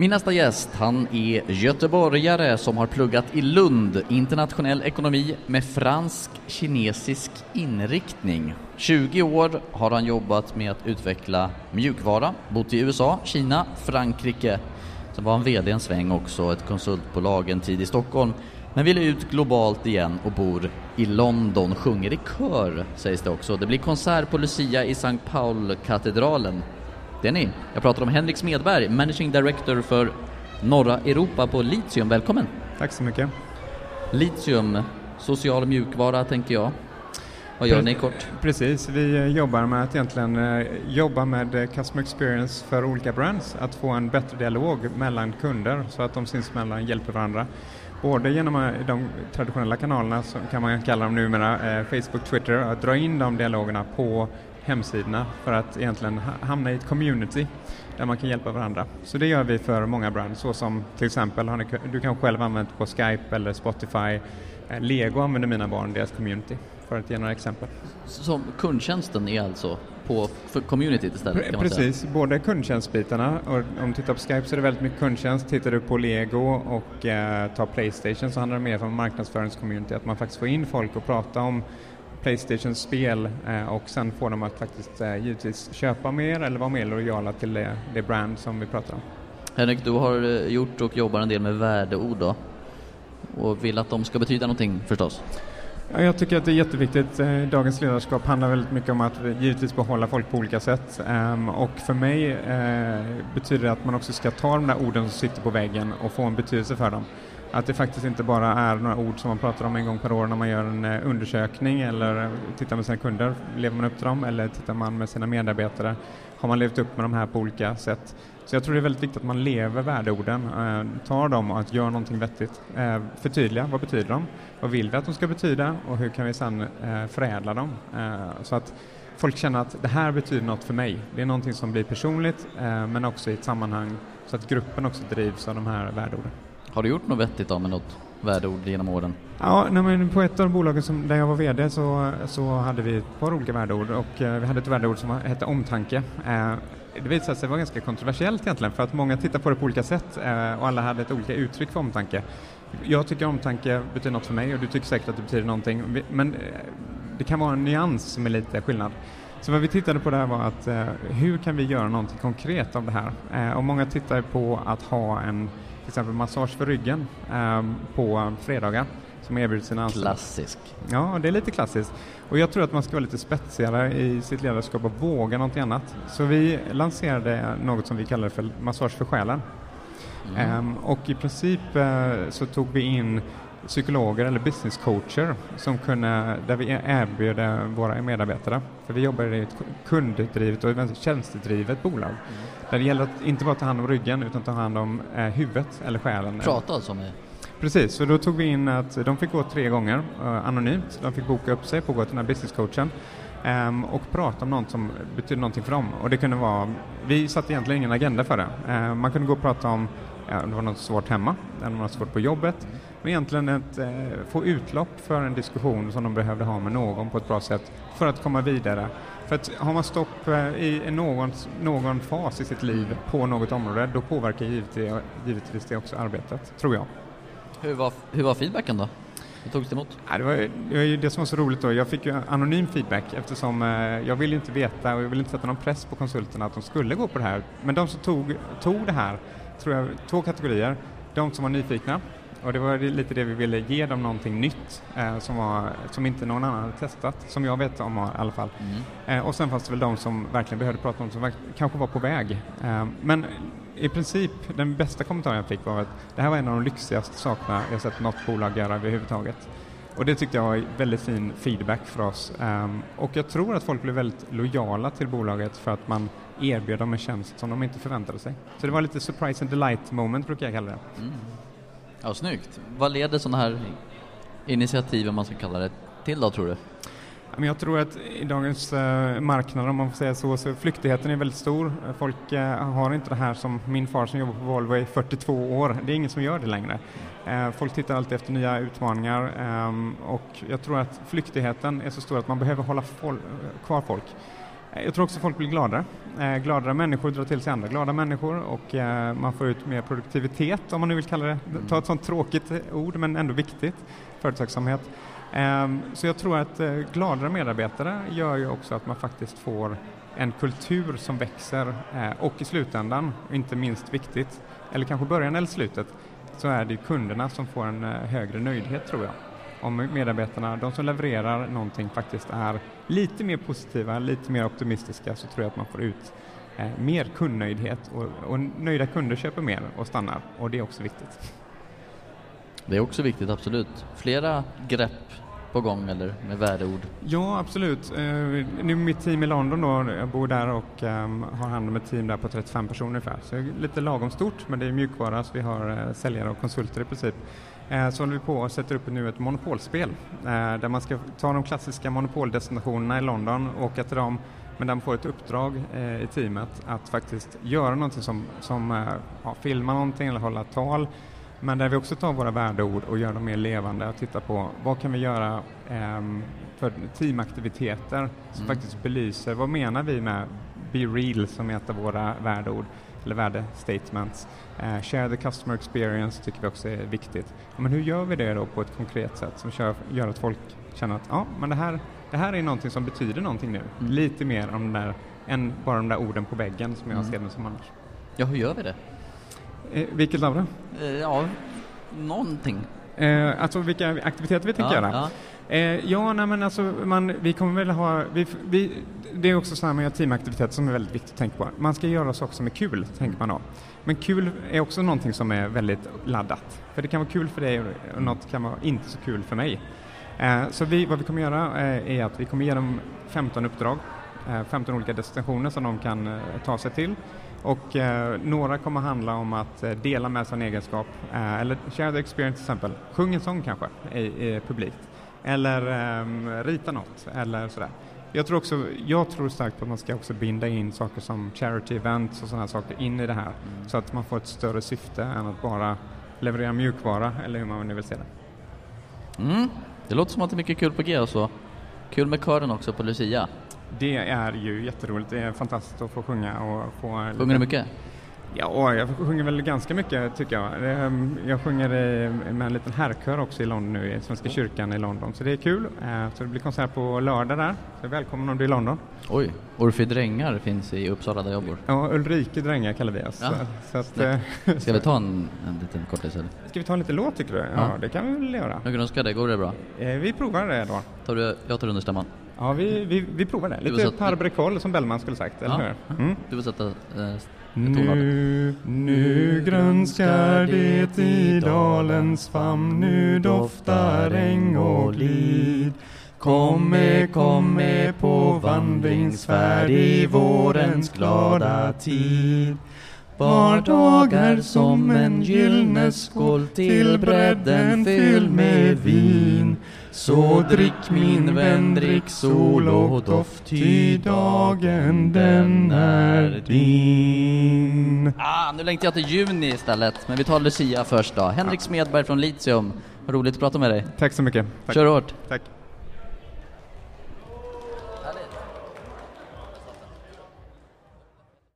Min nästa gäst, han är göteborgare som har pluggat i Lund, internationell ekonomi med fransk-kinesisk inriktning. 20 år har han jobbat med att utveckla mjukvara, bott i USA, Kina, Frankrike. Sen var han VD en sväng också, ett konsultbolag en tid i Stockholm. Men vill ut globalt igen och bor i London, sjunger i kör sägs det också. Det blir konsert på Lucia i St. Paul-katedralen det är ni. Jag pratar om Henrik Smedberg, Managing Director för norra Europa på Litium. Välkommen! Tack så mycket. Litium, social mjukvara tänker jag. Vad gör ni kort? Precis, vi jobbar med att egentligen eh, jobba med eh, customer experience för olika brands, att få en bättre dialog mellan kunder så att de sinsemellan hjälper varandra. Både genom eh, de traditionella kanalerna, som kan man kalla dem numera, Facebook, Twitter, att dra in de dialogerna på hemsidorna för att egentligen hamna i ett community där man kan hjälpa varandra. Så det gör vi för många brands, så som till exempel, har ni, du kan själv använt på Skype eller Spotify. Eh, Lego använder mina barn, deras community, för att ge några exempel. Så kundtjänsten är alltså på för communityt istället? Kan Precis, både kundtjänstbitarna och om du tittar på Skype så är det väldigt mycket kundtjänst. Tittar du på Lego och eh, tar Playstation så handlar det mer om marknadsföringscommunity, att man faktiskt får in folk och prata om Playstations spel eh, och sen får de att faktiskt eh, givetvis köpa mer eller vara mer lojala till det, det brand som vi pratar om. Henrik, du har eh, gjort och jobbar en del med värdeord då och vill att de ska betyda någonting förstås? Ja, jag tycker att det är jätteviktigt. Dagens ledarskap handlar väldigt mycket om att givetvis behålla folk på olika sätt. Ehm, och för mig betyder det att man också ska ta de där orden som sitter på väggen och få en betydelse för dem. Att det faktiskt inte bara är några ord som man pratar om en gång per år när man gör en eh, undersökning eller eh, tittar med sina kunder, lever man upp till dem eller tittar man med sina medarbetare, har man levt upp med de här på olika sätt? Så jag tror det är väldigt viktigt att man lever värdeorden, eh, tar dem och gör någonting vettigt. Förtydliga, vad betyder de? Vad vill vi att de ska betyda och hur kan vi sedan förädla dem? Så att folk känner att det här betyder något för mig. Det är någonting som blir personligt men också i ett sammanhang så att gruppen också drivs av de här värdeorden. Har du gjort något vettigt av med något värdeord genom åren? Ja, men på ett av bolagen som, där jag var VD så, så hade vi ett par olika värdeord och eh, vi hade ett värdeord som hette omtanke. Eh, det visade sig vara ganska kontroversiellt egentligen för att många tittar på det på olika sätt eh, och alla hade ett olika uttryck för omtanke. Jag tycker omtanke betyder något för mig och du tycker säkert att det betyder någonting men eh, det kan vara en nyans som är lite skillnad. Så vad vi tittade på där var att eh, hur kan vi göra någonting konkret av det här? Eh, och många tittar på att ha en till exempel massage för ryggen eh, på fredagar som erbjuds sina anställda. Klassisk. Ja, det är lite klassiskt. Och jag tror att man ska vara lite spetsigare i sitt ledarskap och våga någonting annat. Så vi lanserade något som vi kallar för massage för själen. Mm. Um, och i princip uh, så tog vi in psykologer eller business coacher som kunde, där vi erbjuder våra medarbetare, för vi jobbar i ett kunddrivet och tjänstedrivet bolag, mm. där det gäller att inte bara ta hand om ryggen utan ta hand om eh, huvudet eller själen. Prata alltså med Precis, så då tog vi in att de fick gå tre gånger uh, anonymt. De fick boka upp sig på att gå till den här businesscoachen um, och prata om något som betyder någonting för dem. Och det kunde vara, vi satte egentligen ingen agenda för det. Uh, man kunde gå och prata om ja, det var något svårt hemma, eller något svårt på jobbet. Men egentligen att eh, få utlopp för en diskussion som de behövde ha med någon på ett bra sätt för att komma vidare. För att har man stopp eh, i någon, någon fas i sitt liv på något område, då påverkar givetvis, givetvis det också arbetet, tror jag. Hur var, hur var feedbacken då? Hur togs det emot? Ja, det, var, det var ju det som var så roligt då. Jag fick ju anonym feedback eftersom eh, jag ville inte veta och jag ville inte sätta någon press på konsulterna att de skulle gå på det här. Men de som tog, tog det här tror jag, två kategorier. De som var nyfikna, och det var lite det vi ville ge dem någonting nytt eh, som, var, som inte någon annan hade testat, som jag vet om i alla fall. Mm. Eh, och sen fanns det väl de som verkligen behövde prata om, som kanske var på väg. Eh, men i princip, den bästa kommentaren jag fick var att det här var en av de lyxigaste sakerna jag sett något bolag göra överhuvudtaget. Och det tyckte jag var väldigt fin feedback för oss. Um, och jag tror att folk blev väldigt lojala till bolaget för att man erbjöd dem en tjänst som de inte förväntade sig. Så det var lite surprise and delight moment brukar jag kalla det. Mm. Ja, snyggt. Vad leder sådana här initiativ, om man ska kalla det, till då tror du? Jag tror att i dagens eh, marknad, om man får säga så, så flyktigheten är väldigt stor. Folk eh, har inte det här som min far som jobbar på Volvo i 42 år. Det är ingen som gör det längre. Eh, folk tittar alltid efter nya utmaningar ehm, och jag tror att flyktigheten är så stor att man behöver hålla kvar folk. Eh, jag tror också folk blir gladare. Eh, gladare människor drar till sig andra glada människor och eh, man får ut mer produktivitet om man nu vill kalla det. Mm. Ta ett sånt tråkigt ord men ändå viktigt, företagsamhet. Ehm, så jag tror att eh, gladare medarbetare gör ju också att man faktiskt får en kultur som växer eh, och i slutändan, inte minst viktigt, eller kanske början eller slutet, så är det kunderna som får en eh, högre nöjdhet tror jag. Om medarbetarna, de som levererar någonting faktiskt är lite mer positiva, lite mer optimistiska så tror jag att man får ut mer kundnöjdhet och, och nöjda kunder köper mer och stannar och det är också viktigt. Det är också viktigt, absolut. Flera grepp på gång eller med värdeord? Ja, absolut. Uh, nu mitt team i London då, jag bor där och um, har hand om ett team där på 35 personer ungefär. Så det är lite lagom stort, men det är mjukvara så vi har uh, säljare och konsulter i princip. Uh, så håller vi på och sätter upp nu ett monopolspel där man ska ta de klassiska monopoldestinationerna i London och åka till dem men där man får ett uppdrag i teamet att faktiskt göra någonting som, som ja, filma någonting eller hålla tal men där vi också tar våra värdeord och gör dem mer levande och tittar på vad kan vi göra eh, för teamaktiviteter som mm. faktiskt belyser vad menar vi med Be Real som är ett av våra värdeord eller värdestatements. Eh, share the customer experience tycker vi också är viktigt. Men hur gör vi det då på ett konkret sätt som kör, gör att folk känner att ja, men det här, det här är någonting som betyder någonting nu. Mm. Lite mer om där, än bara de där orden på väggen som jag mm. ser det som annars. Ja, hur gör vi det? Eh, vilket dem? Eh, ja, någonting. Eh, alltså vilka aktiviteter vi tänker ja, göra? Ja, eh, ja nej, men alltså man, vi kommer väl ha, vi, vi, det är också så här med teamaktiviteter som är väldigt viktigt att tänka på. Man ska göra saker som är kul, tänker man då. Men kul är också någonting som är väldigt laddat. För det kan vara kul för dig och något kan vara inte så kul för mig. Eh, så vi, vad vi kommer göra eh, är att vi kommer ge dem 15 uppdrag, 15 olika destinationer som de kan ta sig till och eh, några kommer handla om att eh, dela med sig en egenskap, eh, eller share the experience till exempel. Sjung en sång kanske i, i publikt. Eller ehm, rita något, eller sådär. Jag tror, också, jag tror starkt på att man ska också binda in saker som charity events och sådana saker in i det här. Mm. Så att man får ett större syfte än att bara leverera mjukvara, eller hur man nu vill se det. Mm. Det låter som att det är mycket kul på G och så. Kul med kören också på Lucia. Det är ju jätteroligt. Det är fantastiskt att få sjunga och få... Sjunger du mycket? Ja, jag sjunger väl ganska mycket tycker jag. Ehm, jag sjunger med en liten herrkör också i London nu, i Svenska kyrkan i London, så det är kul. Ehm, så det blir konsert på lördag där, så välkommen om du är i London. Oj, Orfi Drängar finns i Uppsala där jag bor. Ja, Ulrike Drängar kallar vi oss. Ja, så att, eh, Ska vi ta en, en liten kortis eller? Ska vi ta en liten låt tycker du? Ja, ja. det kan vi väl göra. Jag kan önska det, går det bra? Eh, vi provar det då. Tar du, jag tar understämman. Ja, vi, vi, vi provar det. Lite par brecol som Bellman skulle sagt, eller hur? Mm. Du får sätta eh, nu, nu grönskar det i dalens famn, nu doftar äng och lid. Kom med, kom med på vandringsfärd i vårens glada tid. Var dagar som en gyllene skål till bredden fylld med vin. Så drick min vän, drick sol och doft, ty dagen den är din. Ah, nu längtar jag till juni istället, men vi tar Lucia först då. Henrik Smedberg från Litium, roligt att prata med dig. Tack så mycket. Tack. Kör hårt. Tack.